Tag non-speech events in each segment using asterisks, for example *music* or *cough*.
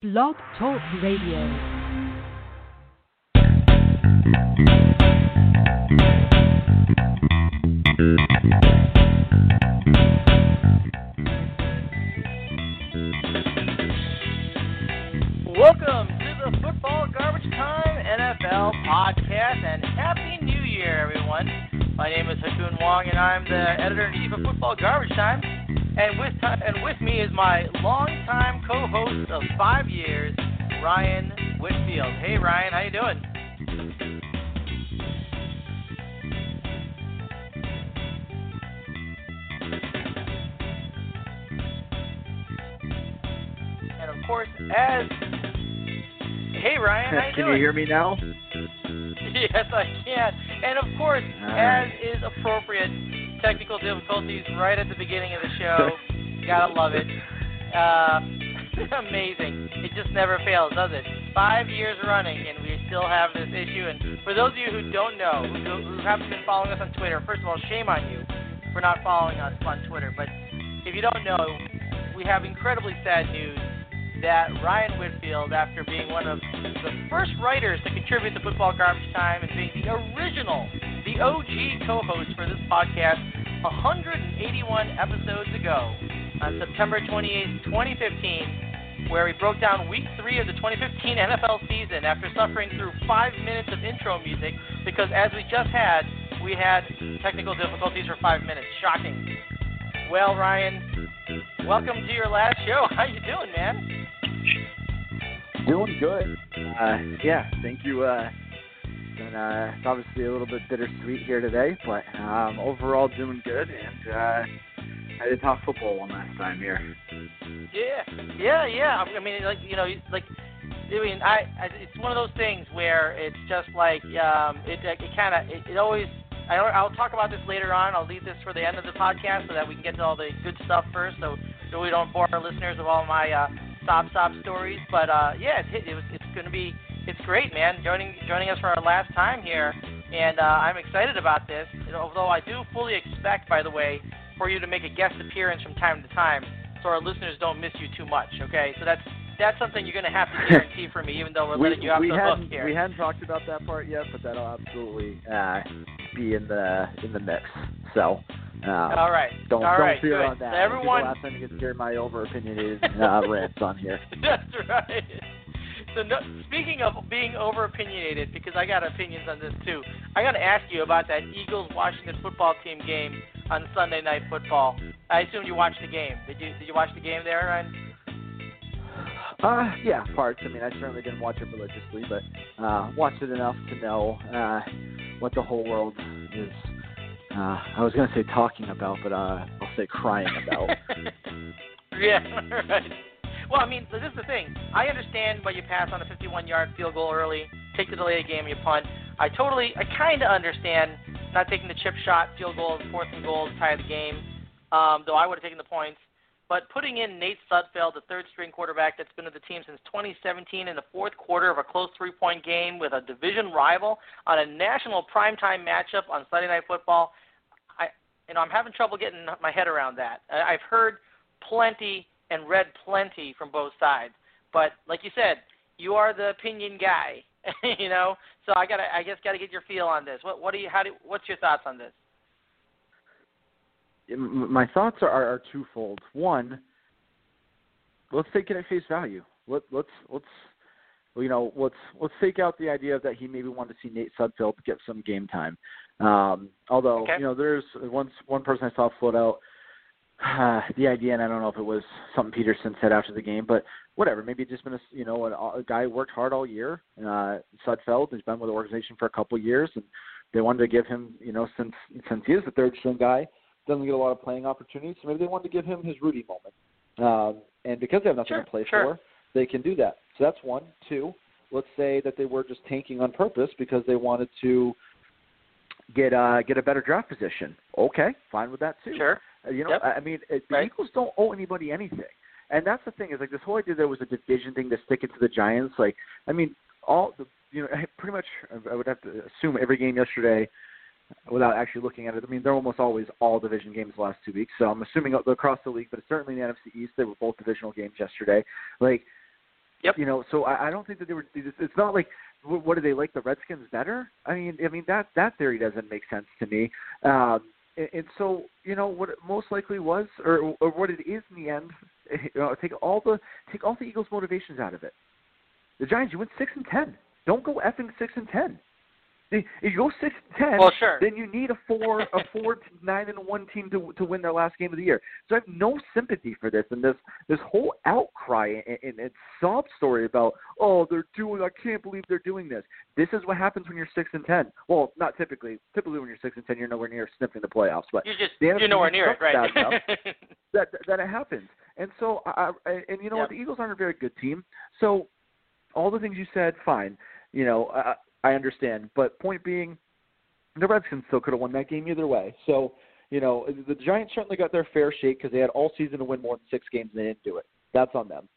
Blog Talk Radio. Welcome to the Football Garbage Time NFL podcast and Happy New Year, everyone. My name is Ha Kung Wong and I'm the editor in chief of Football Garbage Time. And with and with me is my longtime co-host of five years, Ryan Whitfield. Hey, Ryan, how you doing? And of course, as hey, Ryan, how you Can doing? you hear me now? *laughs* Yes, I can. And of course, All as is appropriate, technical difficulties right at the beginning of the show. *laughs* Gotta love it. Uh, *laughs* amazing. It just never fails, does it? Five years running, and we still have this issue. And for those of you who don't know, who, who haven't been following us on Twitter, first of all, shame on you for not following us on Twitter. But if you don't know, we have incredibly sad news that Ryan Whitfield, after being one of the first writers to contribute to Football Garbage Time and being the original, the OG co-host for this podcast 181 episodes ago on September 28, 2015, where we broke down week three of the 2015 NFL season after suffering through five minutes of intro music because as we just had, we had technical difficulties for five minutes. Shocking. Well, Ryan, welcome to your last show. *laughs* How you doing, man? Doing good. Uh, yeah, thank you. Uh, and uh, it's obviously a little bit bittersweet here today, but um, overall doing good. And uh, I did talk football one last time here. Yeah, yeah, yeah. I mean, like you know, like I mean, I, I it's one of those things where it's just like um, it it kind of it, it always. I, I'll talk about this later on. I'll leave this for the end of the podcast so that we can get to all the good stuff first, so so we don't bore our listeners with all my uh, stop stop stories. But uh, yeah, it, it was it's going to be it's great, man. Joining joining us for our last time here, and uh, I'm excited about this. You know, although I do fully expect, by the way, for you to make a guest appearance from time to time, so our listeners don't miss you too much. Okay, so that's that's something you're going to have to *laughs* guarantee for me, even though we're we letting you off the hook here. we hadn't talked about that part yet, but that'll absolutely uh, be in the in the mix. So. Uh, all right, don't all don't right, fear good. on that. So everyone, last time you get to hear my over opinionated uh, *laughs* rants on here. That's right. So no, speaking of being over opinionated, because I got opinions on this too, I got to ask you about that Eagles Washington football team game on Sunday Night Football. I assume you watched the game. Did you Did you watch the game there, Ryan? Uh, yeah, parts. I mean, I certainly didn't watch it religiously, but uh, watched it enough to know uh, what the whole world is. Uh, I was going to say talking about, but uh, I'll say crying about. *laughs* yeah, right. Well, I mean, this is the thing. I understand why you pass on a 51-yard field goal early, take the delay game, you punt. I totally, I kind of understand not taking the chip shot, field goal, fourth and goal to tie the game. Um, though I would have taken the points. But putting in Nate Sudfeld, the third-string quarterback that's been with the team since 2017, in the fourth quarter of a close three-point game with a division rival on a national primetime matchup on Sunday Night Football, I, you know, I'm having trouble getting my head around that. I've heard plenty and read plenty from both sides, but like you said, you are the opinion guy, *laughs* you know. So I gotta, I guess, gotta get your feel on this. What, what do you, how do, what's your thoughts on this? My thoughts are, are, twofold. One, let's take it at face value. Let, let's let's you know let's let's take out the idea that he maybe wanted to see Nate Sudfeld get some game time. Um, although Okay. you know there's one one person I saw float out uh, *sighs* the idea, and I don't know if it was something Pederson said after the game, but whatever. Maybe it's just been a you know a, a guy who worked hard all year. Uh, Sudfeld has been with the organization for a couple of years, and they wanted to give him you know since since he is the third string guy, doesn't get a lot of playing opportunities, so maybe they wanted to give him his Rudy moment. Um, and because they have nothing Sure, to play sure. for, they can do that. So that's one. Two, let's say that they were just tanking on purpose because they wanted to get uh, get a better draft position. Okay, fine with that too. Sure. Uh, You know, Yep. I I mean, it, the Right. Eagles don't owe anybody anything, and that's the thing is like this whole idea there was a division thing to stick it to the Giants. Like, I mean, all the you know, *laughs* pretty much I would have to assume every game yesterday without actually looking at it. I mean, they're almost always all division games the last two weeks. So I'm assuming across the league, but certainly in the NFC East, they were both divisional games yesterday. Like Yep. You know, so I, I don't think that they were. It's not like what do they like the Redskins better? I mean, I mean that that theory doesn't make sense to me. Um, and, so you know what it most likely was, or or what it is in the end. *laughs* You know, take all the take all the Eagles' motivations out of it. The Giants, you went six and ten. Don't go effing six and ten. If you go six ten, well, sure. then you need a four a *laughs* four nine and one team to to win their last game of the year. So I have no sympathy for this and this this whole outcry and, and, and sob story about oh they're doing I can't believe they're doing this. This is what happens when you're six and ten. Well, not typically. Typically when you're six and ten, you're nowhere near sniffing the playoffs. But you're just you're nowhere near it, right? *laughs* that that it happens. And so I, I and you know yep. what, the Eagles aren't a very good team. So all the things you said, fine. You know, uh, I understand. But point being, the Redskins still could have won that game either way. So, you know, the Giants certainly got their fair shake because they had all season to win more than six games and they didn't do it. That's on them.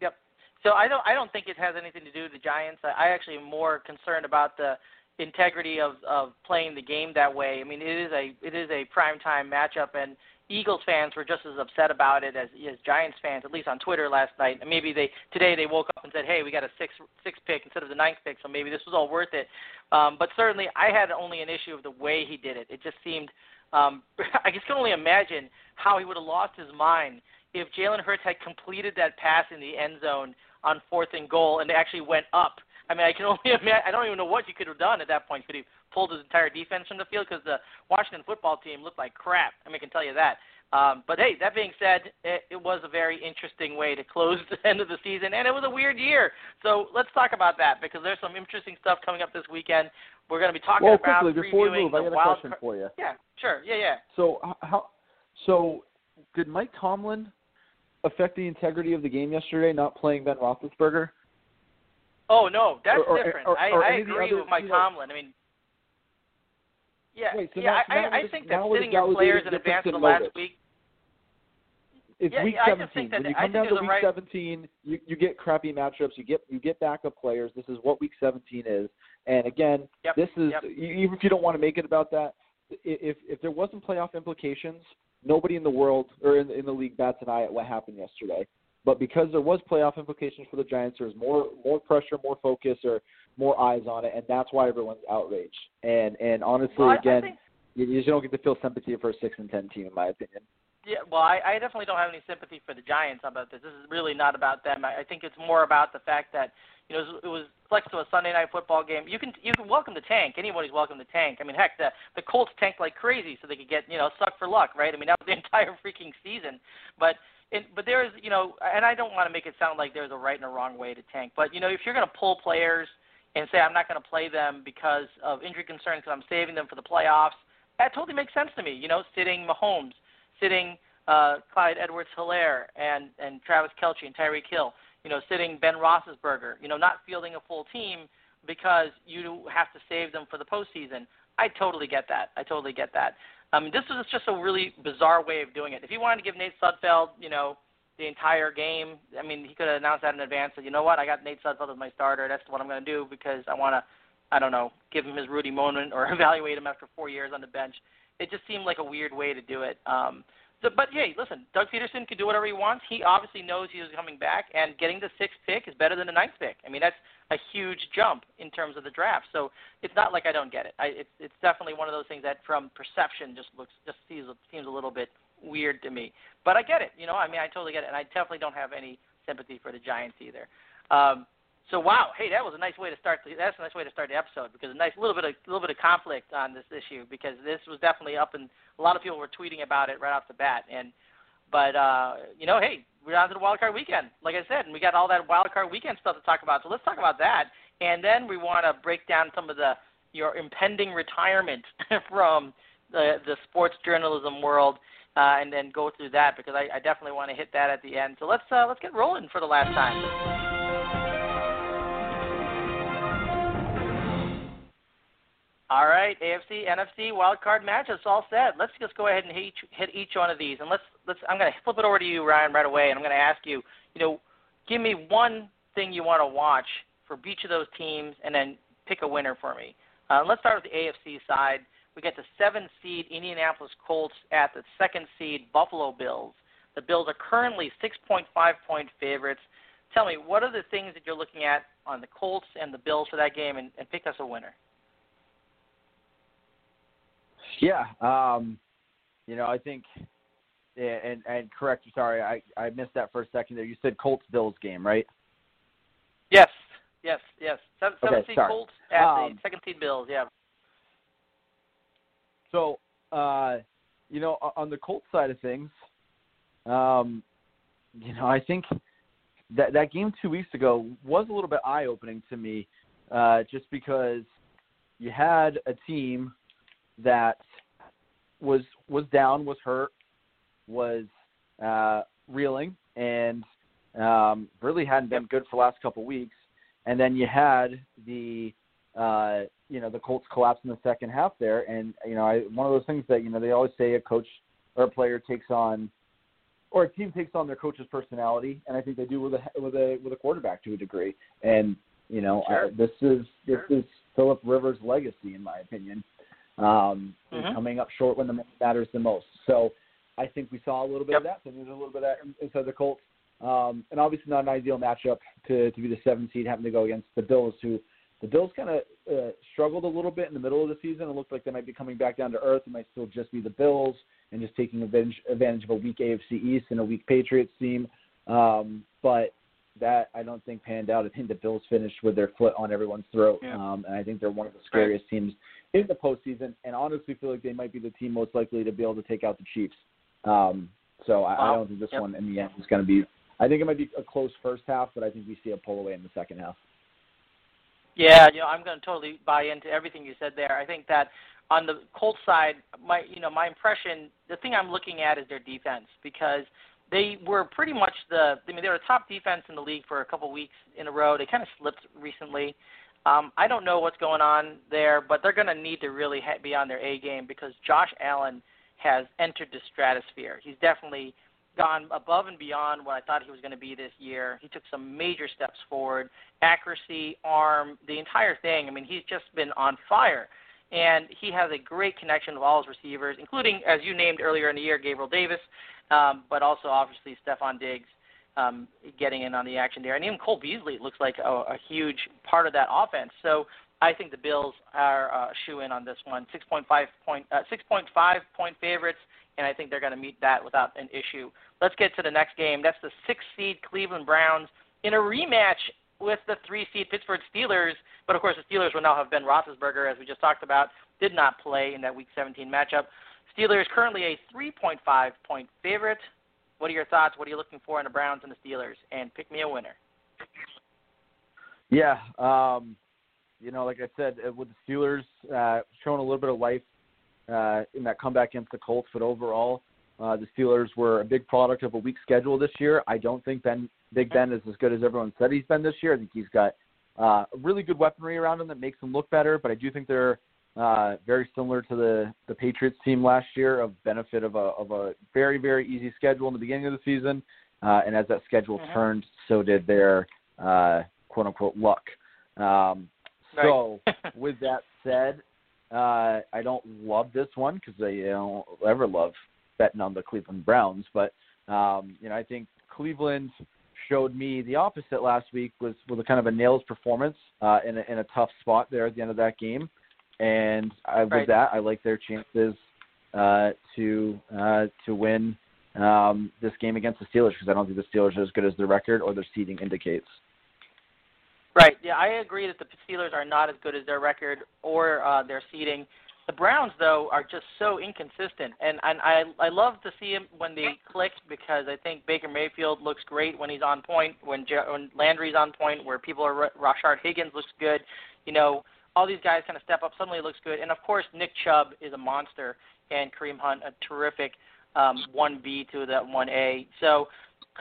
Yep. So I don't I don't think it has anything to do with the Giants. I, I actually am more concerned about the integrity of of playing the game that way. I mean, it is a it is a prime time matchup and Eagles fans were just as upset about it as, as Giants fans, at least on Twitter last night. And maybe they today they woke up and said, "Hey, we got a six six pick instead of the ninth pick, so maybe this was all worth it." Um, but certainly, I had only an issue of the way he did it. It just seemed um, *laughs* I just can only imagine how he would have lost his mind if Jalen Hurts had completed that pass in the end zone on fourth and goal and actually went up. I mean, I can *laughs* only imagine. I don't even know what you could have done at that point. Could he pulled his entire defense from the field because the Washington football team looked like crap. I mean, I can tell you that. Um, but hey, that being said, it, it was a very interesting way to close *laughs* the end of the season, and it was a weird year. So let's talk about that because there's some interesting stuff coming up this weekend. We're going to be talking well, about quickly, before we move, the I got a question car- for you. Yeah, sure. Yeah, yeah. So how? So did Mike Tomlin affect the integrity of the game yesterday, not playing Ben Roethlisberger? Oh no, that's or, different. Or, I, or I the agree other, with Mike you know, Tomlin. I mean, yeah, Wait, so yeah. now- I, now I, I think that sitting your players in advance of the last week. It's Yeah, week yeah, I just 17. think that when you come down to week right- 17, you you get crappy matchups. You get you get backup players. This is what week 17 is. And again, Yep, this is yep. even if you don't want to make it about that. i- If if there wasn't playoff implications, nobody in the world or in, in the league bats an eye at what happened yesterday. But because there was playoff implications for the Giants, there's more more pressure, more focus, or more eyes on it, and that's why everyone's outraged. And and honestly, Well, I, again, I think, you, you just don't get to feel sympathy for a six and ten team, in my opinion. yeah. Well, I, I definitely don't have any sympathy for the Giants about this. This is really not about them. I, I think it's more about the fact that you know it was, it was flexed to a Sunday night football game. You can you can welcome the tank. Anybody's welcome the tank. I mean, heck, the the Colts tanked like crazy so they could get you know suck for luck, right? I mean, that was the *laughs* entire freaking season. But it, but there is you know, and I don't want to make it sound like there's a right and a wrong way to tank. But you know, if you're going to pull players and say I'm not going to play them because of injury concerns because I'm saving them for the playoffs, that totally makes sense to me. You know, sitting Mahomes, sitting uh, Clyde Edwards-Helaire and and Travis Kelce and Tyreek Hill. You know, sitting Ben Roethlisberger. You know, not fielding a full team because you have to save them for the postseason. I totally get that. I totally get that. Mean, this is just a really bizarre way of doing it. If he wanted to give Nate Sudfeld, you know, the entire game, I mean, he could have announced that in advance. Said, you know what, I got Nate Sudfeld as my starter. That's what I'm going to do because I want to, I don't know, give him his Rudy moment or *laughs* evaluate him after four years on the bench. It just seemed like a weird way to do it. Um, so, but hey, listen, Doug Pederson can do whatever he wants. He obviously knows he was coming back, and getting the sixth pick is better than the ninth pick. I mean, that's a huge jump in terms of the draft. So it's not like I don't get it. I, it's it's definitely one of those things that, from perception, just looks just seems seems a little bit weird to me. But I get it. You know, I mean, I totally get it, and I definitely don't have any sympathy for the Giants either. Um, so wow, hey, that was a nice way to start. The, that's a nice way to start the episode because a nice little bit of little bit of conflict on this issue because this was definitely up and a lot of people were tweeting about it right off the bat. And but uh, you know, hey, we're on to the wild card weekend, like I said, and we got all that wild card weekend stuff to talk about. So let's talk about that, and then we want to break down some of the your impending retirement *laughs* from the the sports journalism world. Uh, and then go through that because I, I definitely want to hit that at the end. So let's uh, let's get rolling for the last time. All right, AFC, NFC, wild card match. It's all set. Let's just go ahead and hit each, hit each one of these, and let's let's. I'm going to flip it over to you, Ryan, right away, and I'm going to ask you. You know, give me one thing you want to watch for each of those teams, and then pick a winner for me. Uh, let's start with the AFC side. We get the seven seed Indianapolis Colts at the second seed Buffalo Bills. The Bills are currently 6.5 point favorites. tell me what are the things that you're looking at on the Colts and the Bills for that game, and, and pick us a winner. Yeah, um, you know, I think, and and correct. Sorry, I I missed that for a second there. You said Colts Bills game, right? Yes, yes, yes. Seven, okay, seed sorry. Colts at um, the second seed Bills. Yeah. So, uh, you know, on the Colts side of things, um, you know, I think that that game two weeks ago was a little bit eye opening to me, uh, just because you had a team that was was down, was hurt, was uh, reeling, and um, really hadn't been good for the last couple of weeks. And then you had the uh, you know the Colts collapse in the second half there, and you know I, one of those things that you know they always say a coach or a player takes on or a team takes on their coach's personality, and I think they do with a with a with a quarterback to a degree. And you know, sure. I, this is this sure. is Philip Rivers' legacy, in my opinion um, mm-hmm. coming up short when the matters the most. So I think we saw a little bit yep. of that. So there's a little bit of that inside the Colts. Um, and obviously not an ideal matchup to, to be the seventh seed having to go against the Bills, who the Bills kind of uh, struggled a little bit in the middle of the season. It looked like they might be coming back down to earth. It might still just be the Bills and just taking advantage, advantage of a weak AFC East and a weak Patriots team. Um, but that I don't think panned out. I think the Bills finished with their foot on everyone's throat, yeah. um, and I think they're one of the scariest teams in the postseason. And honestly, feel like they might be the team most likely to be able to take out the Chiefs. Um, so I, wow. I don't think this yep. one in the end is going to be. I think it might be a close first half, but I think we see a pull away in the second half. Yeah, you know, I'm going to totally buy into everything you said there. I think that on the Colts side, my you know my impression, the thing I'm looking at is their defense because they were pretty much the. I mean, they were a top defense in the league for a couple weeks in a row. They kind of slipped recently. Um, I don't know what's going on there, but they're going to need to really ha- be on their A game because Josh Allen has entered the stratosphere. He's definitely gone above and beyond what I thought he was going to be this year. He took some major steps forward, accuracy, arm, the entire thing. I mean, he's just been on fire. And he has a great connection with all his receivers, including, as you named earlier in the year, Gabriel Davis, um, but also obviously Stefon Diggs um, getting in on the action there. And even Cole Beasley looks like a, a huge part of that offense. So I think the Bills are uh, shoe in on this one. 6.5 point, uh, 6.5 point favorites, and I think they're going to meet that without an issue. Let's get to the next game. That's the six seed Cleveland Browns in a rematch with the three seed Pittsburgh Steelers. But of course, the Steelers will now have Ben Roethlisberger, as we just talked about, did not play in that Week 17 matchup. Steelers currently a 3.5 point favorite. What are your thoughts? What are you looking for in the Browns and the Steelers? And pick me a winner. Yeah, um, you know, like I said, uh, with the Steelers uh, showing a little bit of life uh, in that comeback against the Colts, but overall, uh, the Steelers were a big product of a weak schedule this year. I don't think Ben Big Ben is as good as everyone said he's been this year. I think he's got uh, really good weaponry around him that makes him look better. But I do think they're uh, very similar to the the Patriots team last year, of benefit of a of a very very easy schedule in the beginning of the season, uh, and as that schedule mm-hmm. turned, so did their uh, quote unquote luck. Um, so *laughs* with that said, uh, I don't love this one because I don't ever love betting on the Cleveland Browns, but um, you know I think Cleveland showed me the opposite last week was with a kind of a nails performance uh, in, a, in a tough spot there at the end of that game and I, right. with that, I like their chances uh, to uh, to win um, this game against the Steelers because I don't think the Steelers are as good as their record or their seeding indicates. Right. Yeah, I agree that the Steelers are not as good as their record or uh, their seeding. The Browns, though, are just so inconsistent, and and I I love to see them when they click because I think Baker Mayfield looks great when he's on point, when, Je- when Landry's on point, where people are Rashard Higgins looks good. You know, all these guys kind of step up. Suddenly, it looks good. And of course, Nick Chubb is a monster, and Kareem Hunt a terrific um, 1B to that 1A. So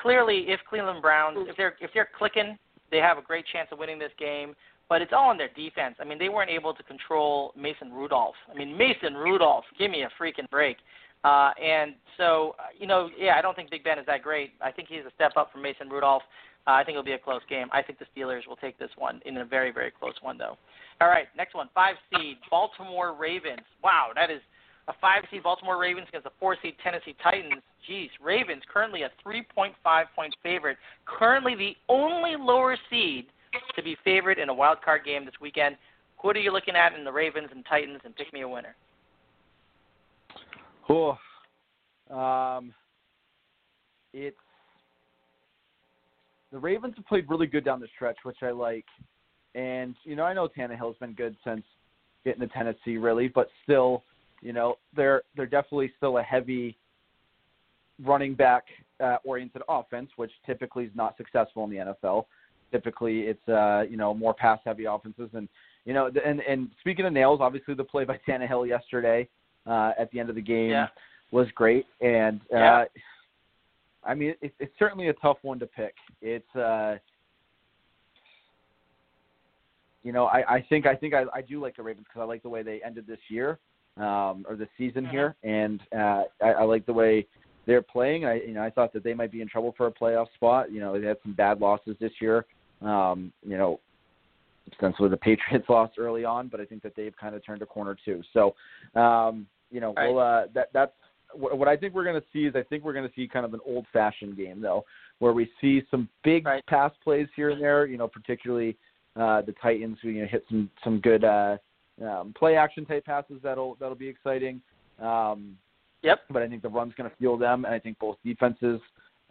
clearly, if Cleveland Browns, if they're if they're clicking, they have a great chance of winning this game. But it's all on their defense. I mean, they weren't able to control Mason Rudolph. I mean, Mason Rudolph, give me a freaking break. Uh, and so, you know, yeah, I don't think Big Ben is that great. I think he's a step up from Mason Rudolph. Uh, I think it'll be a close game. I think the Steelers will take this one in a very, very close one, though. All right, next one, five seed Baltimore Ravens. Wow, that is a five seed Baltimore Ravens against a four seed Tennessee Titans. Geez, Ravens currently a 3.5 point favorite. Currently the only lower seed to be favored in a wild card game this weekend. What are you looking at in the Ravens and Titans and pick me a winner? Oh, um, it's the Ravens have played really good down the stretch, which I like. And you know, I know Tannehill's been good since getting to Tennessee, really, but still, you know, they're they're definitely still a heavy running back uh, oriented offense, which typically is not successful in the NFL. Typically, it's uh, you know more pass heavy offenses, and you know, and and speaking of nails, obviously the play by *laughs* Tannehill yesterday uh, at the end of the game yeah. was great, and uh, yeah. I mean it, it's certainly a tough one to pick. It's uh, you know I, I think I think I, I do like the Ravens because I like the way they ended this year um, or the season Mhm. here, and uh, I, I like the way they're playing. I you know I thought that they might be in trouble for a playoff spot. You know they had some bad losses this year. Um, you know essentially the Patriots *laughs* lost early on, but I think that they've kind of turned a corner too. So, um, you know, Right. well, uh, that that's what, what I think we're going to see is I think we're going to see kind of an old-fashioned game though, where we see some big Right. pass plays here and there. You know, particularly uh, the Titans who you know hit some some good uh, um, play action type passes that'll that'll be exciting. Um, Yep. but I think the run's going to fuel them, and I think both defenses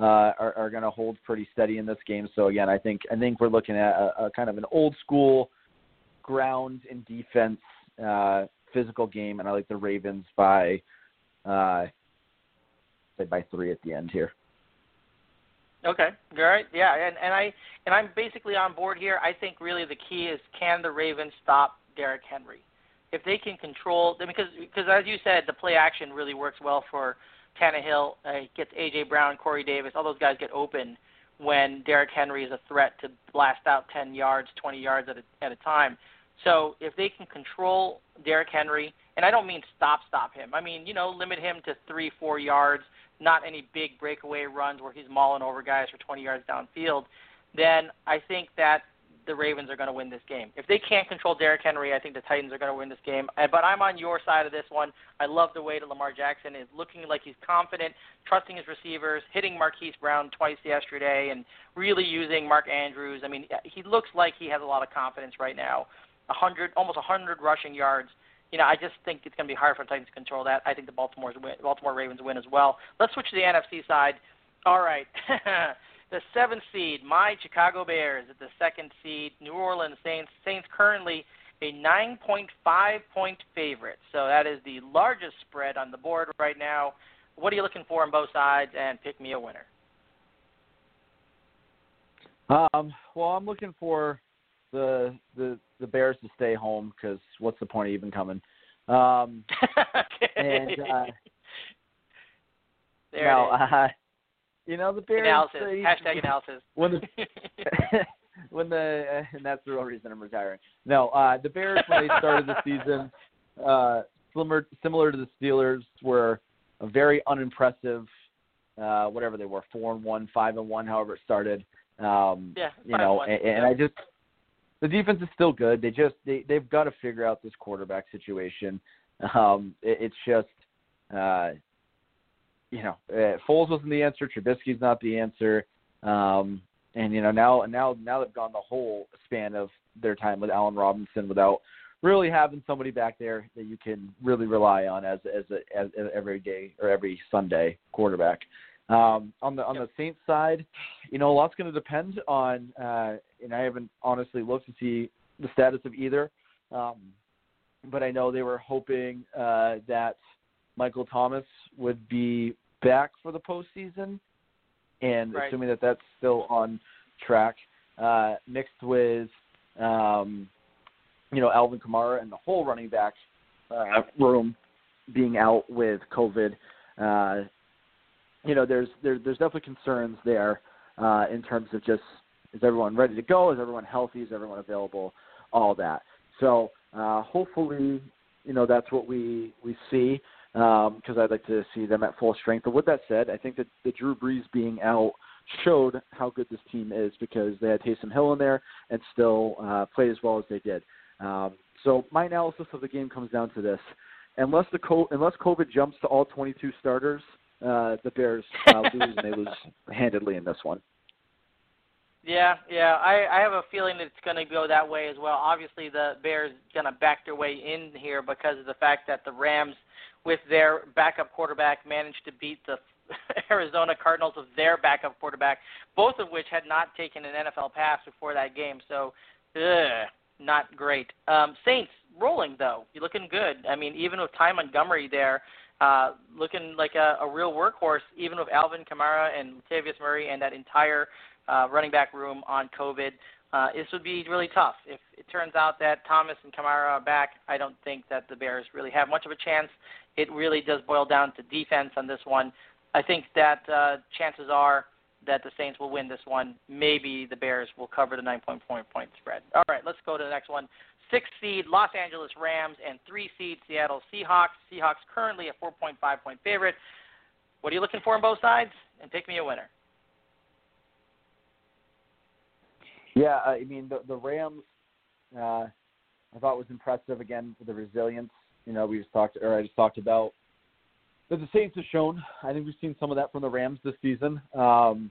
uh, are, are going to hold pretty steady in this game. So again, I think I think we're looking at a, a kind of an old school ground and defense uh, physical game, and I like the Ravens by uh, say by three at the end here. Okay. All right. Yeah, and and I and I'm basically on board here. I think really the key is can the Ravens stop Derrick Henry? If they can control because because as you said, the play action really works well for Tannehill. Uh, gets AJ Brown, Corey Davis, all those guys get open when Derrick Henry is a threat to blast out 10 yards, 20 yards at a at a time. So if they can control Derrick Henry, and I don't mean stop stop him. I mean you know limit him to three four yards, not any big breakaway runs where he's mauling over guys for 20 yards downfield. Then I think that the Ravens are going to win this game. If they can't control Derrick Henry, I think the Titans are going to win this game. But I'm on your side of this one. I love the way that Lamar Jackson is looking like he's confident, trusting his receivers, hitting Marquise Brown twice yesterday, and really using Mark Andrews. I mean, he looks like he has a lot of confidence right now. Hundred, almost hundred rushing yards. You know, I just think it's going to be hard for the Titans to control that. I think the Baltimore's win, Baltimore Ravens win as well. Let's switch to the NFC side. All right. *laughs* the seventh seed, my Chicago Bears at the second seed, New Orleans Saints. Saints currently a 9.5 point favorite. So that is the largest spread on the board right now. What are you looking for on both sides? And pick me a winner. Um, well, I'm looking for the the the Bears to stay home because what's the point of even coming? Um, *laughs* okay. and uh, there uh, you know the Bears. analysis. they- Hashtag *laughs* analysis. when the *laughs* when the uh, and that's the real reason I'm retiring. No, uh, the Bears when they started the season, uh, similar similar to the Steelers, were a very unimpressive. Uh, whatever they were, four and one, five and one, however it started. Um, Yeah, you know, and, and I just the defense is still good. They just they they've got to figure out this quarterback situation. Um, it, it's just. Uh, you know, uh, Foles wasn't the answer. Trubisky's not the answer. Um, and you know now now now they've gone the whole span of their time with Allen Robinson without really having somebody back there that you can really rely on as as a as, as every day or every Sunday quarterback. Um, on the on the Saints side, you know a lot's going to depend on, uh, and I haven't honestly looked to see the status of either. Um, but I know they were hoping uh, that Michael Thomas would be back for the postseason, and Right. assuming that that's still on track, uh, mixed with um, you know Alvin Kamara and the whole running back uh, room being out with COVID, uh, you know there's there, there's definitely concerns there uh, in terms of just is everyone ready to go? Is everyone healthy? Is everyone available? All that. So uh, hopefully, you know that's what we we see because I'd like to see them at full strength. But with that said, I think that the Drew Brees being out showed how good this team is because they had Taysom Hill in there and still uh, played as well as they did. Um, so my analysis of the game comes down to this: unless the co- unless COVID jumps to all 22 starters, uh, the Bears uh, *laughs* lose and they lose handedly in this one. Yeah, yeah. I, I have a feeling it's going to go that way as well. Obviously, the Bears going to back their way in here because of the fact that the Rams, with their backup quarterback, managed to beat the *laughs* Arizona Cardinals with their backup quarterback, both of which had not taken an NFL pass before that game. So, ugh, not great. Um, Saints rolling though. You're looking good. I mean, even with Ty Montgomery there, uh, looking like a, a real workhorse. Even with Alvin Kamara and Latavius Murray and that entire uh, running back room on COVID. Uh, this would be really tough. If it turns out that Thomas and Kamara are back, I don't think that the Bears really have much of a chance. It really does boil down to defense on this one. I think that uh, chances are that the Saints will win this one. Maybe the Bears will cover the nine point point point spread. All right, let's go to the next one. Six seed Los Angeles Rams and three seed Seattle Seahawks. Seahawks currently a 4.5 point favorite. What are you looking for on both sides? And pick me a winner. Yeah, I mean the the Rams. Uh, I thought was impressive again for the resilience. You know, we just talked, or I just talked about that the Saints have shown. I think we've seen some of that from the Rams this season. Um,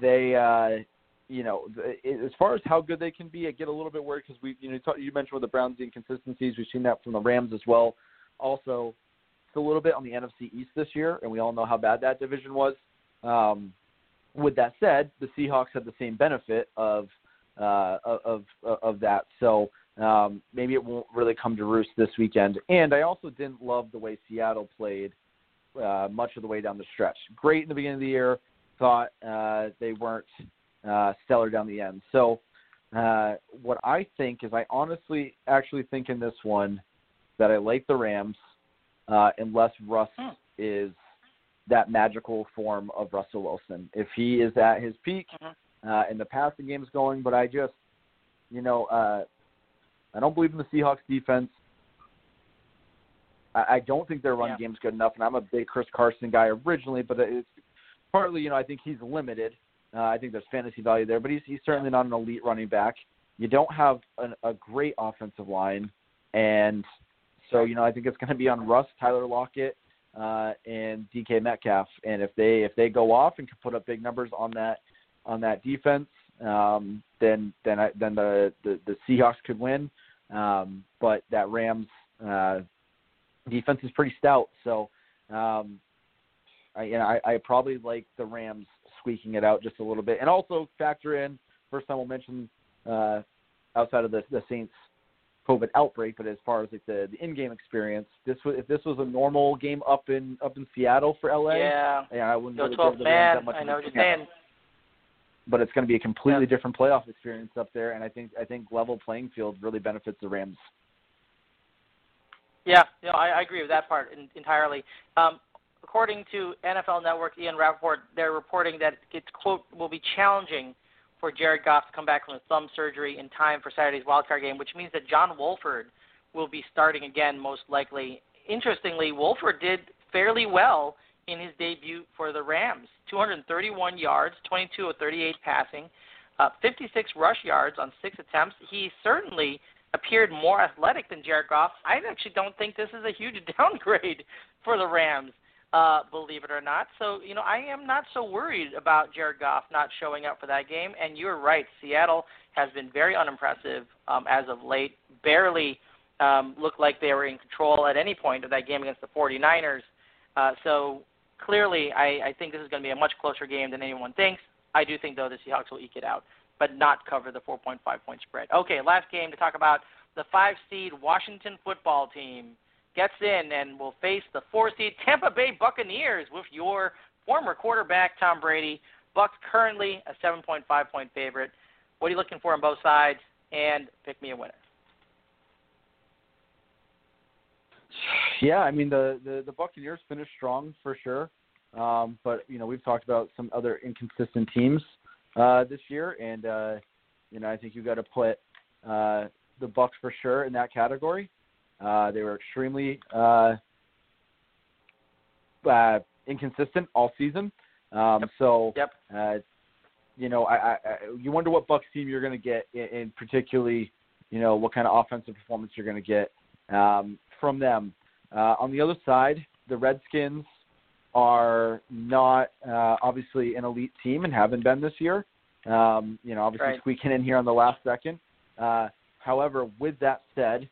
they, uh, you know, as far as how good they can be, I get a little bit worried because we, you know, you mentioned with the Browns the inconsistencies. We've seen that from the Rams as well. Also, it's a little bit on the NFC East this year, and we all know how bad that division was. Um, with that said, the Seahawks had the same benefit of uh, of of that. So um, maybe it won't really come to roost this weekend. And I also didn't love the way Seattle played uh, much of the way down the stretch. Great in the beginning of the year. Thought uh, they weren't uh, stellar down the end. So uh, what I think is, I honestly actually think in this one that I like the Rams uh, unless Russ hmm. is that magical form of Russell Wilson. If he is at his peak mm-hmm. uh, and the passing game's going, but I just, you know, uh, I don't believe in the Seahawks defense. I, I don't think their run yeah. game's good enough, and I'm a big Chris Carson guy originally, but it's partly, you know, I think he's limited. Uh, I think there's fantasy value there, but he's he's certainly not an elite running back. You don't have an, a great offensive line, and so you know I think it's going to be on Russ, Tyler Lockett, uh, and DK Metcalf. And if they if they go off and can put up big numbers on that on that defense, um, then then I, then the, the the Seahawks could win. Um, but that Rams uh, defense is pretty stout, so um, I, you know, I I probably like the Rams squeaking it out just a little bit, and also factor in first time we'll mention uh, outside of the the Saints COVID outbreak, but as far as like the, the in-game experience, this was if this was a normal game up in up in Seattle for LA. Yeah, yeah, I wouldn't Go really 12 give the man. that much I know what you're saying. But it's going to be a completely different playoff experience up there, and I think I think level playing field really benefits the Rams. Yeah, know, I, I agree with that part in, entirely. Um, according to NFL Network, Ian Rapoport, they're reporting that it quote will be challenging for Jared Goff to come back from his thumb surgery in time for Saturday's wildcard game, which means that John Wolford will be starting again most likely. Interestingly, Wolford did fairly well in his debut for the Rams 231 yards, 22 of 38 passing, uh, 56 rush yards on six attempts. He certainly appeared more athletic than Jared Goff. I actually don't think this is a huge *laughs* downgrade for the Rams uh, believe it or not. So, you know, I am not so worried about Jared Goff not showing up for that game. And you're right, Seattle has been very unimpressive um, as of late. Barely um, looked like they were in control at any point of that game against the 49ers. Uh, so clearly, I, I think this is going to be a much closer game than anyone thinks. I do think, though, the Seahawks will eke it out, but not cover the 4.5 point spread. Okay, last game to talk about the five seed Washington football team gets in and will face the four seed Tampa Bay Buccaneers with your former quarterback Tom Brady. Bucks currently a 7.5 point favorite. What are you looking for on both sides? And pick me a winner. Yeah, I mean the the, the Buccaneers finished strong for sure, um, but you know we've talked about some other inconsistent teams uh, this year, and uh, you know I think you got to put uh, the Bucks for sure in that category. Uh, they were extremely uh, uh, inconsistent all season. Um, yep. So, yep. Uh, you know, I, I, you wonder what Bucks team you're going to get, and particularly, you know, what kind of offensive performance you're going to get um, from them. Uh, on the other side, the Redskins are not uh, obviously an elite team and haven't been this year. Um, you know, obviously Right. squeaking in here on the last second. Uh, however, with that said,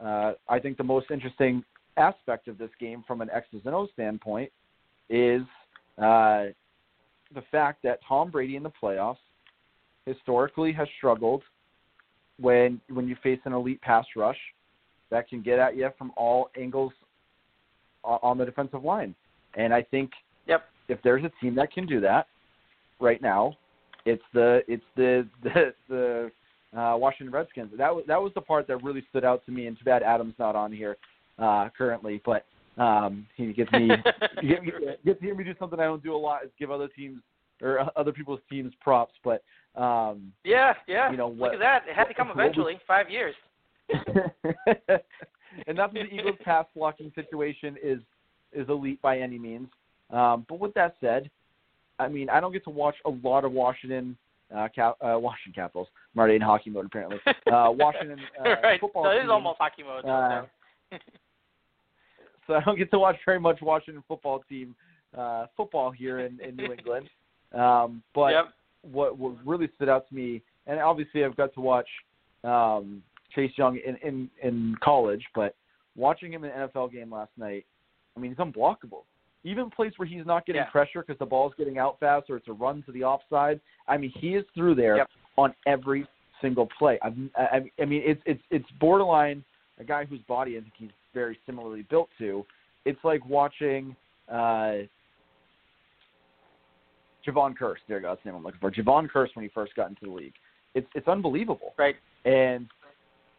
uh, I think the most interesting aspect of this game from an X's and O standpoint is uh, the fact that Tom Brady in the playoffs historically has struggled when when you face an elite pass rush that can get at you from all angles on the defensive line. And I think Yep. if there's a team that can do that right now, it's the it's the *laughs* the, the uh, Washington Redskins. That was that was the part that really stood out to me. And too bad Adam's not on here uh, currently, but um, he *laughs* gets me get, to hear me do something I don't do a lot is give other teams or other people's teams props. But um, yeah, yeah. You know, Look at that. It had to come what we- eventually. Five years. *laughs* and not that the Eagles' pass blocking situation is is elite by any means. Um, but with that said, I mean I don't get to watch a lot of Washington uh, Cap, uh, Washington Capitals. I'm already in hockey mode apparently. *laughs* Uh, Washington uh, right. football. So it is team. almost hockey mode. Uh, so. *laughs* so I don't get to watch very much Washington football team uh, football here in, in New England. *laughs* Um, but yep. what what really stood out to me, and obviously I've got to watch um, Chase Young in, in in college, but watching him in an NFL game last night, I mean he's unblockable. Even plays where he's not getting Yeah. pressure because the ball's getting out fast or it's a run to the offside. I mean he is through there Yep. on every single play. I've, I, I mean it's it's it's borderline a guy whose body I think he's very similarly built to. It's like watching. Uh, Jevon Kearse, there you go, that's the name I'm looking for. Jevon Kearse when he first got into the league. It's it's unbelievable. Right. And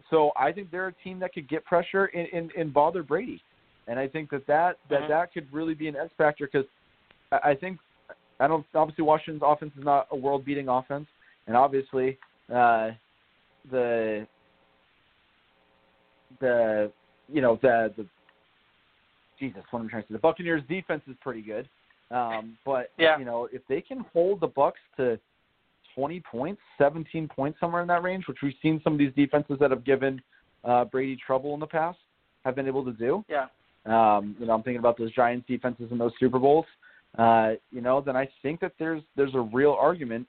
so I think they're a team that could get pressure and, and, and bother Brady. And I think that that, that, Mhm. that could really be an X factor because I I think I don't obviously Washington's offense is not a world beating offense, and obviously uh, the the you know the the Jesus, what am I trying to say? The Buccaneers defense is pretty good. Um, but Yeah. you know, if they can hold the Bucks to 20 points, 17 points, somewhere in that range, which we've seen some of these defenses that have given uh, Brady trouble in the past have been able to do. Yeah. Um, you know, I'm thinking about those Giants defenses in those Super Bowls. Uh, you know, then I think that there's there's a real argument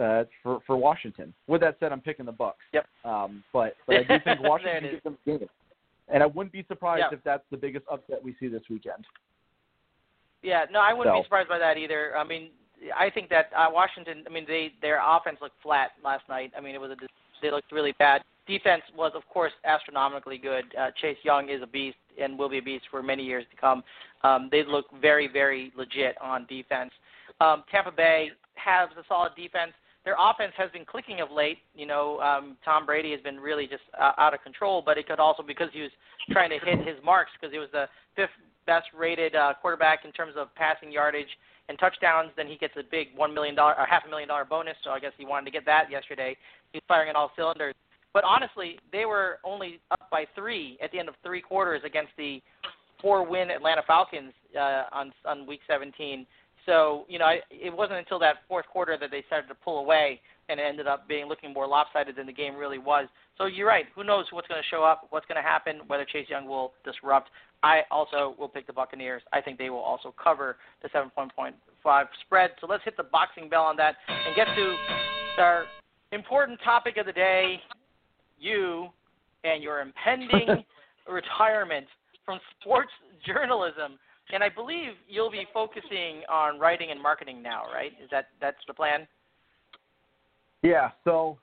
uh, for for Washington. With that said, I'm picking the Bucks. Yep. Um, but *laughs* but I do think Washington gives them game, and I wouldn't be surprised Yeah. if that's the biggest upset we see this weekend. Yeah, no, I wouldn't So- be surprised by that either. I mean, I think that uh, Washington. I mean, they their offense looked flat last night. I mean, it was a they looked really bad. Defense was, of course, astronomically good. Uh, Chase Young is a beast and will be a beast for many years to come. Um, they look very, very legit on defense. Um, Tampa Bay has a solid defense. Their offense has been clicking of late. You know, um, Tom Brady has been really just uh, out of control, but it could also because he was trying to hit his marks because he was the fifth best rated uh, quarterback in terms of passing yardage and touchdowns. Then he gets a big one million dollar or half a million dollar bonus. So I guess he wanted to get that yesterday. He's firing on all cylinders. But honestly, they were only up by three at the end of three quarters against the four-win Atlanta Falcons uh, on on Week 17. So you know, I, it wasn't until that fourth quarter that they started to pull away, and it ended up being looking more lopsided than the game really was. So you're right. Who knows what's going to show up, what's going to happen, whether Chase Young will disrupt. I also will pick the Buccaneers. I think they will also cover the 7.5 spread. So let's hit the boxing bell on that and get to our important topic of the day. You and your impending *laughs* retirement from sports journalism. And I believe you'll be focusing on writing and marketing now, right? Is that that's the plan? Yeah. So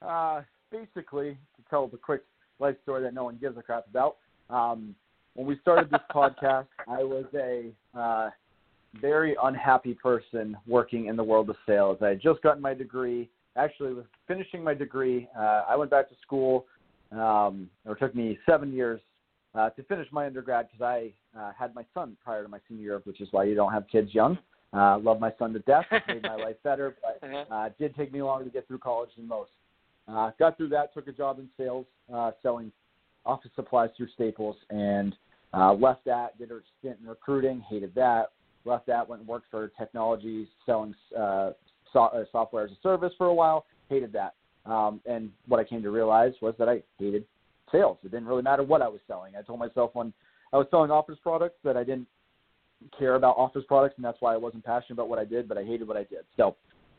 uh, basically, to tell the quick life story that no one gives a crap about. Um, when we started this *laughs* podcast, I was a uh, very unhappy person working in the world of sales. I had just gotten my degree. Actually, was finishing my degree. Uh, I went back to school. Um, it took me seven years uh, to finish my undergrad because I uh, had my son prior to my senior year, which is why you don't have kids young. Uh, love my son to death. Made my life better, *laughs* but Mhm. uh, it did take me longer to get through college than most. Uh, got through that, took a job in sales, uh, selling office supplies through Staples, and uh, left that, did a stint in recruiting, hated that. Left that, went and worked for technology, selling uh, so- uh, software as a service for a while, hated that. Um, and what I came to realize was that I hated sales. It didn't really matter what I was selling. I told myself when I was selling office products that I didn't care about office products, and that's why I wasn't passionate about what I did, but I hated what I did. So,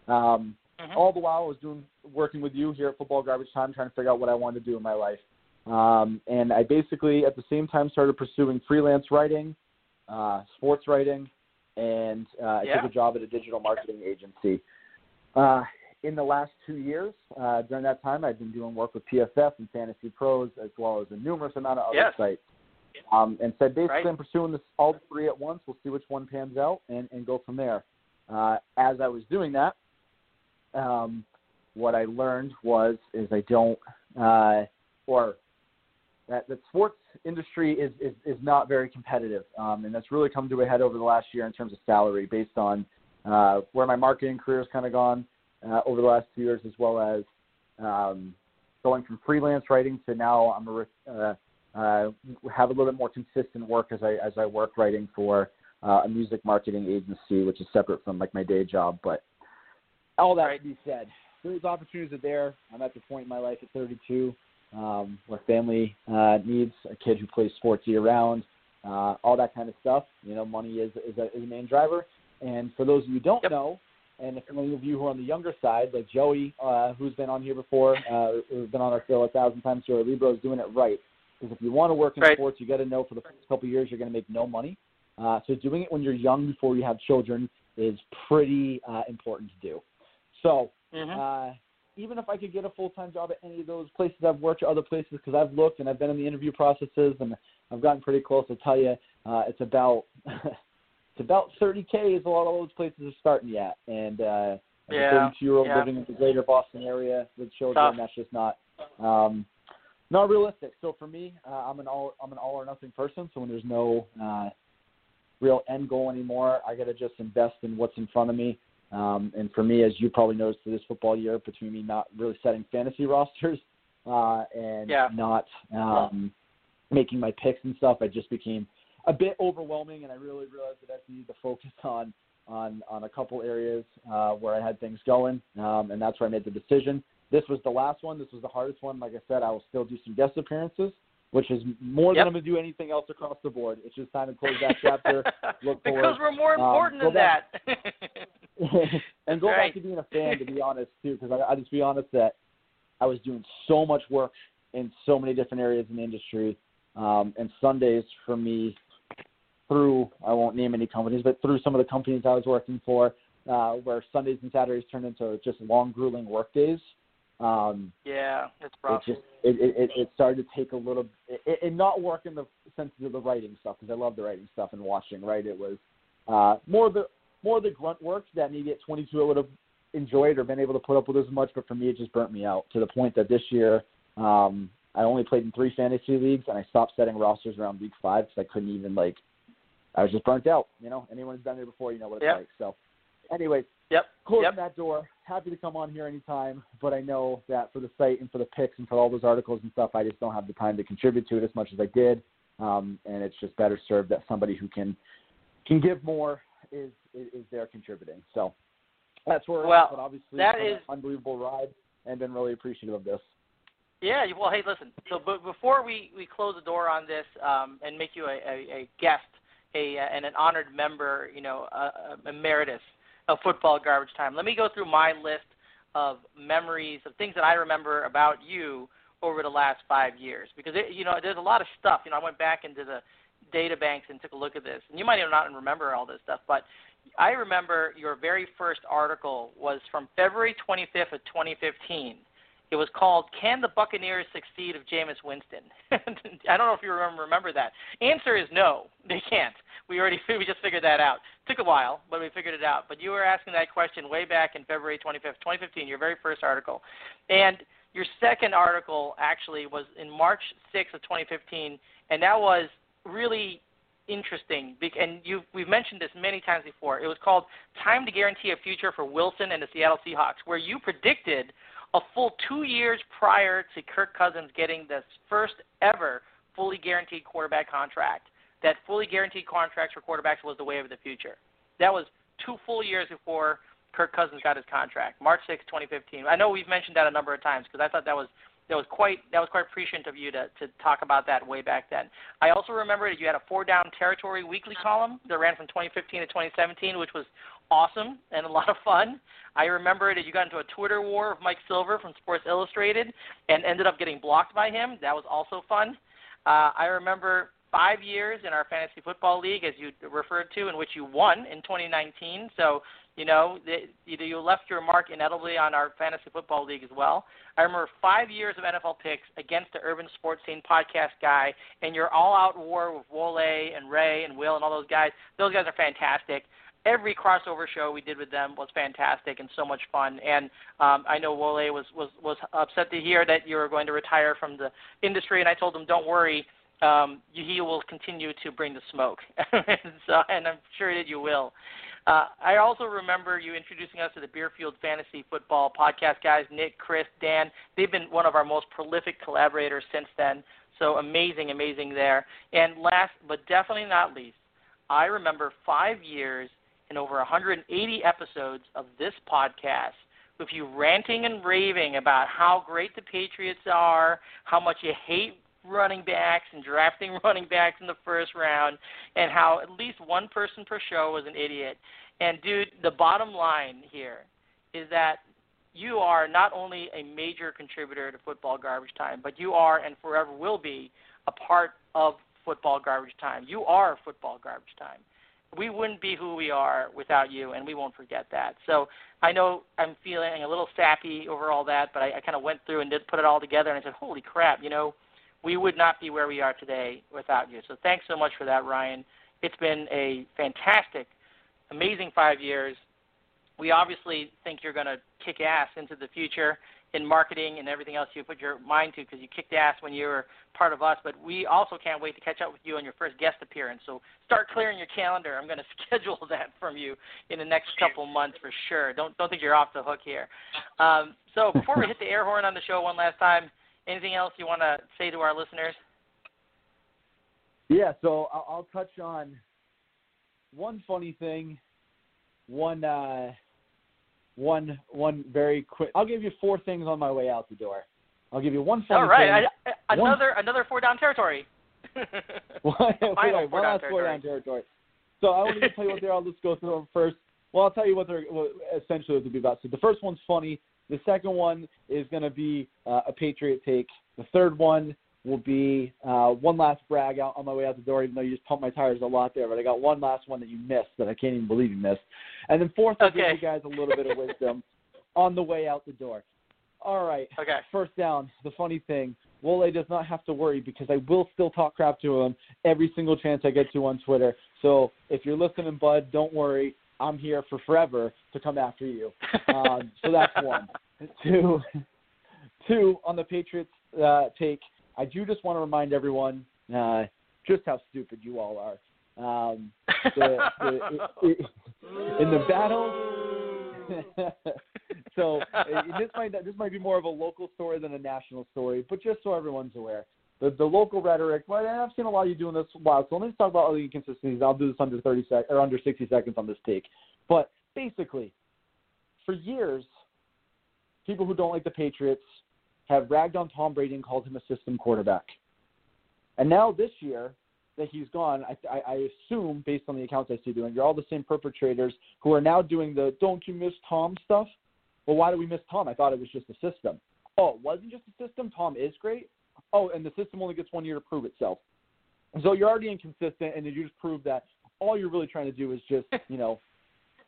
um, Mhm. all the while I was doing working with you here at Football Garbage Time, trying to figure out what I wanted to do in my life. Um, and I basically, at the same time, started pursuing freelance writing, uh, sports writing, and uh, I Yeah. took a job at a digital marketing agency. Uh, in the last two years, uh, during that time, I've been doing work with PFF and Fantasy Pros, as well as a numerous amount of other Yes. sites. Um, and said basically, Right. I'm pursuing this all three at once. We'll see which one pans out, and, and go from there. Uh, as I was doing that, um, what I learned was is I don't uh, or that the sports industry is, is, is not very competitive, um, and that's really come to a head over the last year in terms of salary, based on uh, where my marketing career has kind of gone uh, over the last two years, as well as um, going from freelance writing to now I'm a uh, uh, have a little bit more consistent work as I as I work writing for uh, a music marketing agency, which is separate from like my day job. But all that Right. be said, those opportunities are there. I'm at the point in my life at 32 um, where family uh, needs a kid who plays sports year round, uh, all that kind of stuff. You know, money is is a, is a main driver. And for those of you who don't Yep. know, and if any of you who are on the younger side, like Joey, uh, who's been on here before, uh, who's been on our show a thousand times, Joey Libro is doing it right. Because if you want to work in Right. sports, you got to know for the first couple of years you're going to make no money. Uh, so doing it when you're young before you have children is pretty uh, important to do. So Mhm. uh, even if I could get a full time job at any of those places I've worked or other places, because I've looked and I've been in the interview processes and I've gotten pretty close. I'll tell you, uh, it's about *laughs* it's about 30k is a lot of those places are starting at, and uh, Yeah, a 32 year old yeah. living in the greater Boston area with children, Tough. that's just not um, not realistic. So for me, uh, I'm an all I'm an all or nothing person. So when there's no uh, real end goal anymore, I got to just invest in what's in front of me. Um, and for me, as you probably noticed for this football year, between me not really setting fantasy *laughs* rosters uh, and Yeah. not um, making my picks and stuff, I just became a bit overwhelming, and I really realized that I needed to focus *laughs* on on on a couple areas uh, where I had things going, um, and that's where I made the decision. This was the last one. This was the hardest one. Like I said, I will still do some guest appearances, which is more Yep. than I'm going to do anything else across the board. It's just time to close that chapter. *laughs* Look because forward. we're more Um, important go than back- that. *laughs* and go Right. back to being a fan, to be honest, too, because I, I just be honest that I was doing so much work in so many different areas in the industry, um, and Sundays for me through I won't name any companies, but through some of the companies I was working for, uh, where Sundays and Saturdays turned into just long, grueling work days. Um, yeah, it's it just it, it it started to take a little it, it not work in the sense of the writing stuff because I love the writing stuff and watching right it was uh more the more the grunt work that maybe at 22 I would have enjoyed or been able to put up with as much but for me it just burnt me out to the point that this year um I only played in three fantasy leagues and I stopped setting rosters around week five because I couldn't even like I was just burnt out you know anyone who's been there before you know what it's Yep. like so anyways Yep. closing Yep. that door. Happy to come on here anytime, but I know that for the site and for the picks and for all those articles and stuff, I just don't have the time to contribute to it as much as I did. Um, and it's just better served that somebody who can can give more is is, is there contributing. So that's where we're Well, at. But obviously, that an unbelievable ride, and been really appreciative of this. Yeah, well, hey, listen. So, but before we, we close the door on this um, and make you a, a, a guest, a uh, and an honored member, you know, uh, emeritus of Football Garbage Time, let me go through my list of memories of things that I remember about you over the last five years. Because it, you know, there's a lot of stuff. You know, I went back into the data banks and took a look at this, and you might even not remember all this stuff, but I remember your very first article was from February 25th of 2015. It was called "Can the Buccaneers Succeed of Jameis Winston?" *laughs* I don't know if you remember remember that. Answer is no, *laughs* they can't. We already *laughs* we just figured that out. Took a while, but we figured it out. But you were asking that question way back in February 25th, 2015, your very first article, and your second article actually was in March 6th of 2015, and that was really interesting. And you we've mentioned this many times before. It was called "Time to Guarantee a Future for Wilson and the Seattle Seahawks," where you predicted a full two years prior to Kirk Cousins getting the first ever fully guaranteed quarterback contract. That fully guaranteed contracts for quarterbacks was the way of the future. That was two full years before Kirk Cousins got his contract, March 6, 2015. I know we've mentioned that a number of times because I thought that was that was quite that was quite appreciative of you to to talk about that way back then. I also remember that you had a four down territory weekly column that ran from 2015 to 2017, which was awesome and a lot of fun. I remember that you got into a Twitter war with Mike Silver from Sports Illustrated and ended up getting blocked by him. That was also fun. Uh, I remember five years in our fantasy football league, as you referred to, in which you won in 2019. So you know, the, you left your mark inevitably on our fantasy football league as well. I remember five years of NFL picks against the Urban Sports Scene podcast guy, and your all-out war with Wole and Ray and Will and all those guys. Those guys are fantastic. Every crossover show we did with them was fantastic and so much fun. And um, I know Wole was, was was upset to hear that you were going to retire from the industry, and I told him, don't worry, um, he will continue to bring the smoke. and, *laughs* so, and I'm sure that you will. Uh, I also remember you introducing us to the Beerfield Fantasy Football podcast guys, Nick, Chris, Dan. They've been one of our most prolific collaborators since then. So amazing, amazing there. And last but definitely not least, I remember five years and over 180 episodes of this podcast with you ranting and raving about how great the Patriots are, how much you hate running backs and drafting *laughs* running backs in the first round, and how at least one person per show was an idiot. And dude, the bottom line here is that you are not only a major contributor to football garbage time, but you are and forever will be a part of football garbage time. You are football garbage time. We wouldn't be who we are without you, and we won't forget that. So I know I'm feeling a little sappy over all that, but I, I kind of went through and did put it all together, and I said, "Holy crap!" You know, we would not be where we are today without you. So thanks so much for that, Ryan. It's been a fantastic, amazing five years. We obviously think you're going to kick ass into the future in marketing and everything else you put your mind to because you kicked ass when you were part of us. But we also can't wait to catch up with you on your first guest appearance. So start clearing your calendar. I'm going *laughs* to schedule that from you in the next couple months for sure. Don't don't think you're off the hook here. Um, so before we hit the air horn on the show one last time, anything else you want to say to our listeners? Yeah, so I'll, I'll touch on one funny thing, one uh, one one very quick. I'll give you four things on my way out the door. I'll give you one funny All right, thing. I, another one, another four down territory. *laughs* one, wait, *laughs* one last four down territory. So I want to tell you what *laughs* they're. I'll just go through them first. Well, I'll tell you what they're what essentially what they'll be about. So the first one's funny. The second one is going to be uh, a Patriot take. The third one will be uh, one last brag out on my way out the door, even though you just pumped my tires a lot there. But I got one last one that you missed that I can't even believe you missed. And then fourth, I'll give you guys a little bit of wisdom *laughs* on the way out the door. All right. Okay. First down. The funny thing, Wole does not have to worry because I will still talk crap to him every single chance I get to on Twitter. So if you're listening, bud, don't worry. I'm here for forever to come after you. Um, so that's one. *laughs* two, two on the Patriots uh, take. I do just want to remind everyone uh, just how stupid you all are. Um, the, the, it, it, in the battle. *laughs* so this might this might be more of a local story than a national story, but just so everyone's aware, the the local rhetoric. Well, I've seen a lot of you doing this a while, so let me talk about other inconsistencies. I'll do this under thirty sec or under sixty seconds on this take. But basically, for years, people who don't like the Patriots have ragged on Tom Brady and called him a system quarterback. And now this year that he's gone, I, I, I assume, based on the accounts I see doing, you're all the same perpetrators who are now doing the "Don't you miss Tom" stuff. Well, why do we miss Tom? I thought it was just a system. Oh, it wasn't just a system. Tom is great. Oh, and the system only gets one year to prove itself. So you're already inconsistent, and you just prove that all you're really trying to do is just, *laughs* you know,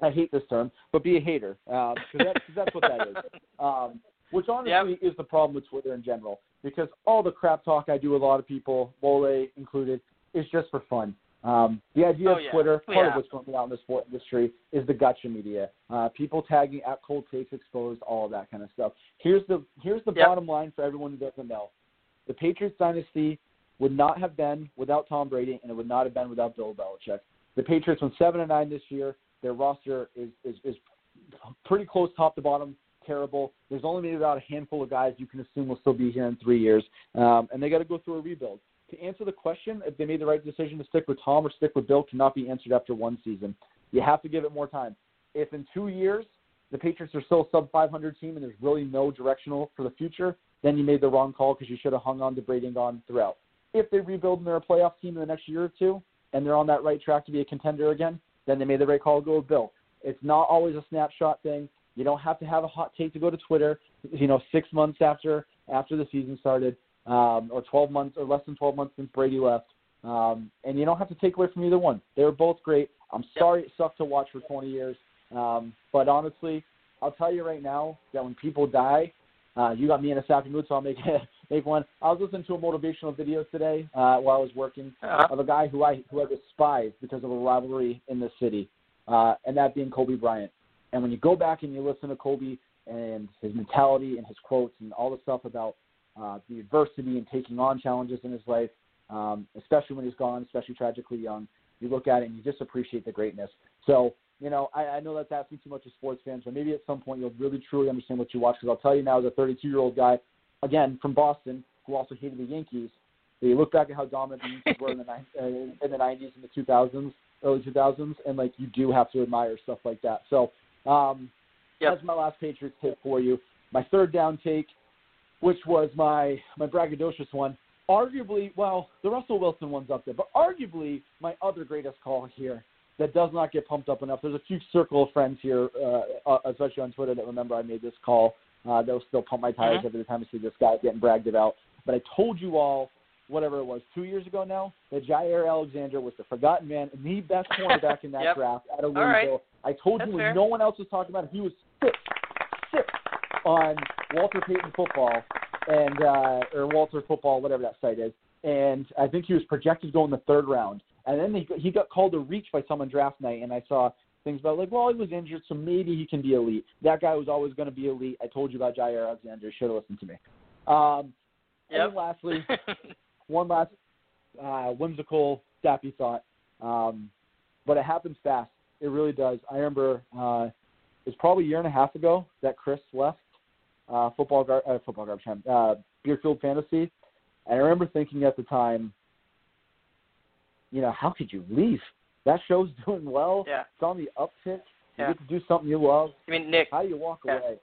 I hate this term, but be a hater because um, that, that's what that is. *laughs* Um, which honestly yep. is the problem with Twitter in general because all the crap talk I do with a lot of people, Wole included, is just for fun. Um, the idea oh, of yeah. Twitter, part yeah. of what's going on in the sport industry, is the gotcha media. Uh, people tagging at cold takes exposed, all of that kind of stuff. Here's the here's the yep. bottom line for everyone who doesn't know: the Patriots dynasty would not have been without Tom Brady, and it would not have been without Bill Belichick. The Patriots went seven and nine this year. Their roster is is, is pretty close top to bottom terrible. There's only maybe about a handful of guys you can assume will still be here in three years, um, and they got to go through a rebuild. To answer the question, if they made the right decision to stick with Tom or stick with Bill, cannot be answered after one season. You have to give it more time. If in two years the Patriots are still a sub 500 team and there's really no directional for the future, then you made the wrong call because you should have hung on to Brady and gone throughout. If they rebuild and they're a playoff team in the next year or two and they're on that right track to be a contender again, then they made the right call to go with Bill. It's not always a snapshot thing. You don't have to have a hot take to go to Twitter. You know, six months after after the season started, um, or 12 months or less than 12 months since Brady left. Um, and you don't have to take away from either one. They were both great. I'm sorry it sucked to watch for 20 years, um, but honestly, I'll tell you right now that when people die, uh, you got me in a sappy mood, so I'll make *laughs* make one. I was listening to a motivational video today uh, while I was working uh-huh. of a guy who I who I despise because of a rivalry in the city, uh, and that being Kobe Bryant. And when you go back and you listen to Kobe and his mentality and his quotes and all the stuff about uh, the adversity and taking on challenges in his life, um, especially when he's gone, especially tragically young, you look at it and you just appreciate the greatness. So, you know, I, I know that's asking too much of sports fans, but maybe at some point you'll really truly understand what you watch. Because I'll tell you now, as a 32 year old guy, again from Boston, who also hated the Yankees, you look back at how dominant the Yankees were in the uh, *laughs* in the 90s and the 2000s, early 2000s, and like you do have to admire stuff like that. So um, yep. that's my last Patriots take for you. My third down take, which was my my braggadocious one, arguably, well, the Russell Wilson one's up there, but arguably my other greatest call here that does not get pumped up enough. There's a few circle of friends here, uh, uh especially on Twitter, that remember I made this call. Uh, they'll still pump my tires mm-hmm. every time I see this guy getting bragged about. But I told you all whatever it was, two years ago now, that Jaire Alexander was the forgotten man and the best cornerback in that *laughs* yep. draft out of All right. I told That's you when fair. no one else was talking about it, he was sick, sick on Walter Payton football and uh, or Walter football, whatever that site is. And I think he was projected to go in the third round. And then he, he got called a reach by someone draft night, and I saw things about like, well, he was injured, so maybe he can be elite. That guy was always going to be elite. I told you about Jaire Alexander. You should have listened to me. Um, Yep. And lastly, *laughs* one last uh, whimsical, sappy thought. Um, but it happens fast. It really does. I remember uh, it was probably a year and a half ago that Chris left uh, football gar- uh, football garbage time, uh, Beerfield Fantasy, and I remember thinking at the time, you know, how could you leave? That show's *laughs* doing well. Yeah. It's on the uptick. You Yeah. get to do something you love. I mean, Nick. How do you walk Yeah. away?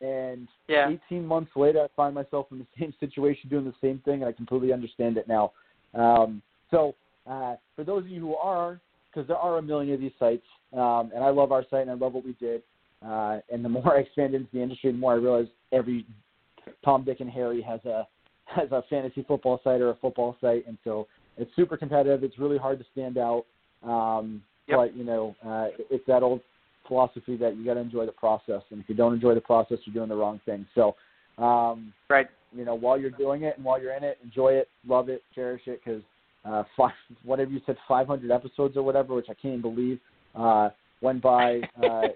And Yeah. 18 months later, I find myself in the *laughs* same situation doing the same thing, and I completely understand it now. Um, so, uh, for those of you who are, because there are a million of these sites, um, and I love our site and I love what we did, uh, and the more I expand into the industry, the more I realize every Tom, Dick, and Harry has a has a fantasy football site or a football site, and so it's super competitive. It's really hard to stand out. Um, Yep. But you know, uh, it's that old philosophy that you got to enjoy the process, and if you don't enjoy the process, you're doing the wrong thing. So, um, Right. you know, while you're doing it and while you're in it, enjoy it, love it, cherish it, because uh, five, whatever you said, 500 episodes or whatever, which I can't even believe, uh, went by *laughs* uh,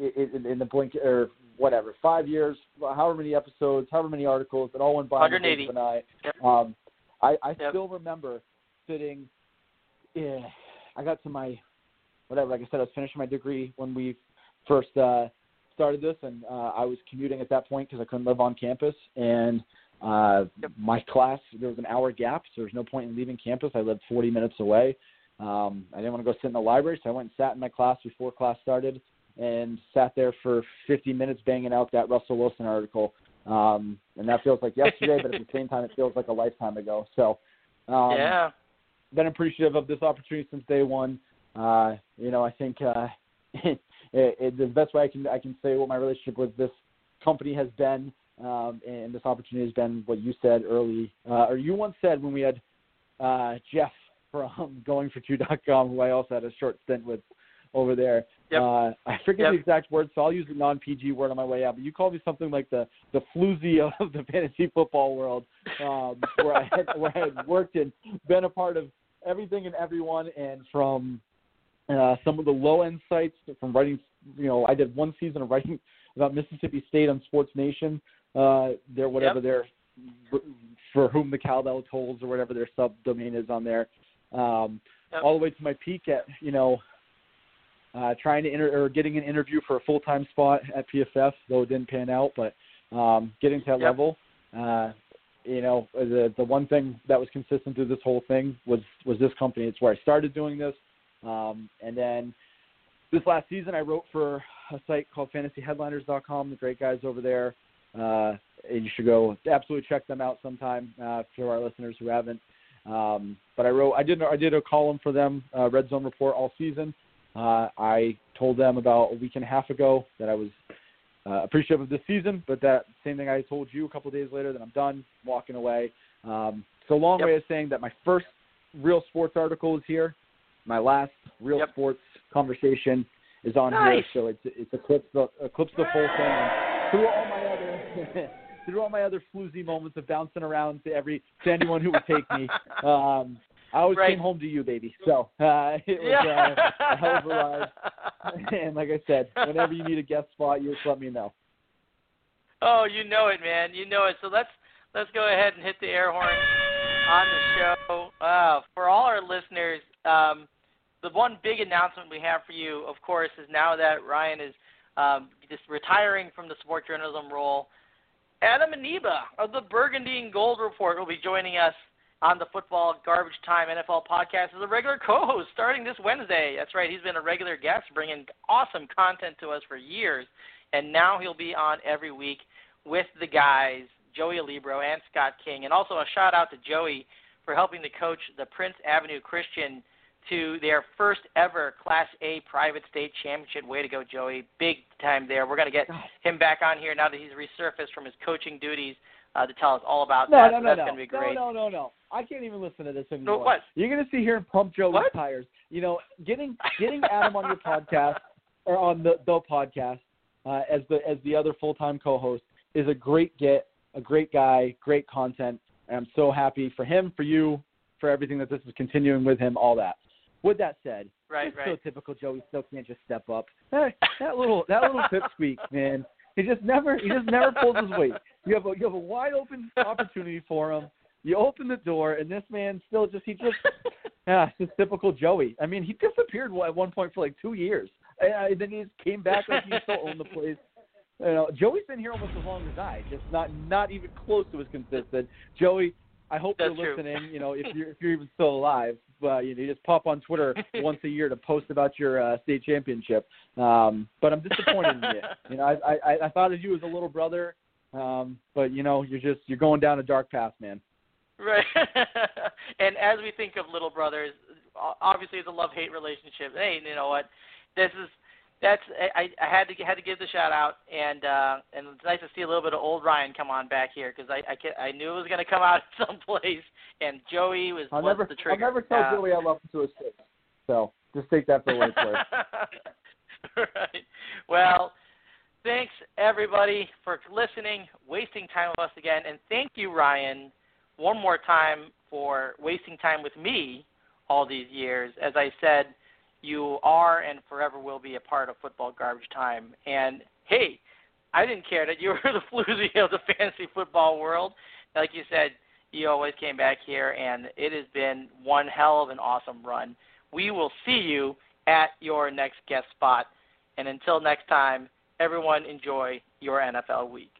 i- i- in the blink or whatever, five years, however many episodes, however many articles, it all went by in the blink 180. of an eye. Yep. Um, I, I Yep. still remember sitting. Yeah, I got to my whatever. Like I said, I was finishing my degree when we first uh, started this, and uh, I was commuting at that point because I couldn't live on campus. And uh, Yep. my class, there was an hour gap, so there was no point in leaving campus. I lived 40 minutes away. Um, I didn't want to go sit in the library, so I went and sat in my class before class started and sat there for 50 minutes banging out that Russell Wilson article. Um, and that feels like yesterday, but at the same time, it feels like a lifetime ago. So, um, yeah. been appreciative of this opportunity since day one. Uh, you know, I think uh, *laughs* it, it, the best way I can I can say what my relationship with this company has been, um, and this opportunity has been what you said early, uh, or you once said when we had uh, Jeff from *laughs* GoingFor2.com, who I also had a short stint with over there. Yep. Uh, I forget Yep. the exact word, so I'll use a non-PG word on my way out. But you called me something like the the floozy of *laughs* the fantasy football world, um, where I had where I had worked and been a part of everything and everyone, and from uh, some of the low end sites, from writing. You know, I did one season of writing about Mississippi State on SB Nation. Uh, their whatever Yep. their for whom the cowbell tolls or whatever their subdomain is on there. Um, Yep. All the way to my peak at you know uh, trying to inter- or getting an interview for a full time spot at PFF, though it didn't pan out. But um, getting to that Yep. level, uh, you know, the the one thing that was consistent through this whole thing was was this company. It's where I started doing this, um, and then this last season, I wrote for a site called FantasyHeadliners.com. The great guys over there, uh, and you should go absolutely check them out sometime uh, for our listeners who haven't. Um, but I wrote, I did, I did a column for them, uh, Red Zone Report all season. Uh, I told them about a week and a half ago that I was uh, appreciative of this season, but that same thing I told you a couple of days later that I'm done walking away. Um, so long Yep. way of saying that my first real sports article is here. My last real Yep. sports conversation is on Nice. here, so it's it's eclipsed the eclipsed the full thing. Through all my other *laughs* through all my other floozy moments of bouncing around to every to anyone who would take me, *laughs* um, I always Right. came home to you, baby. So uh, *laughs* it was uh, a hell of a ride. and like I said, whenever you need a guest spot, you just let me know. Oh, you know it, man. You know it. So let's let's go ahead and hit the air horn on the show. Uh, for all our listeners, um, the one big announcement we have for you, of course, is now that Ryan is um, just retiring from the sport journalism role. Adam Aniba of the Burgundy and Gold Report will be joining us on the Football Garbage Time NFL podcast as a regular co-host starting this Wednesday. That's right, he's been a regular guest, bringing awesome content to us for years, and now he'll be on every week with the guys, Joey Alibro and Scott King. And also a shout out to Joey for helping to coach the Prince Avenue Christian to their first ever Class A private state championship. Way to go, Joey. Big time there. We're going to get him back on here now that he's resurfaced from his coaching duties uh, to tell us all about No, that. no, so no, that's no, going to be no, great. no, no, no. I can't even listen to this So anymore. what? You're gonna see here and pump Joey's What? tires. You know, getting *laughs* getting Adam on your podcast or on the the podcast uh, as the as the other full time co-host is a great get, a great guy, great content, and I'm so happy for him, for you, for everything that this is continuing with him, all that. With that said, Right, it's right. so typical Joey still can't just step up. That, that little that little *laughs* pipsqueak, man. He just never he just never pulls his weight. You have a you have a wide open opportunity for him. You open the door, and this man still just he just *laughs* yeah, it's just typical Joey. I mean, he disappeared at one point for like two years, and uh, then he just came back like he still owned the place. You know, Joey's been here almost as long as I, just not not even close to as consistent. Joey, I hope That's you're true. listening. You know, if *laughs* you're if you're even still alive, but you know, you just pop on Twitter *laughs* once a year to post about your uh, state championship. Um, but I'm disappointed in you. *laughs* You know, I, I I thought of you as a little brother, um, but you know, you're just you're going down a dark path, man. Right. and as we think of little brothers, obviously it's a love hate relationship. Hey, you know what? This is that's I, I had to had to give the shout out, and uh, and it's nice to see a little bit of old Ryan come on back here because I I, I knew it was going to come out *laughs* someplace, and Joey was I'll was never the I'll never tell Uh, Joey I love him to his face. So just take that for what it's worth. right. *laughs* Well, thanks everybody for listening, wasting time with us again, and thank you, Ryan, one more time for wasting time with me all these years. As I said, you are and forever will be a part of football garbage time. And hey, I didn't care that you *laughs* were the floozy of the fantasy football world. Like you said, you always came back here, and it has been one hell of an awesome run. We will see you at your next guest spot. And until next time, everyone enjoy your NFL week.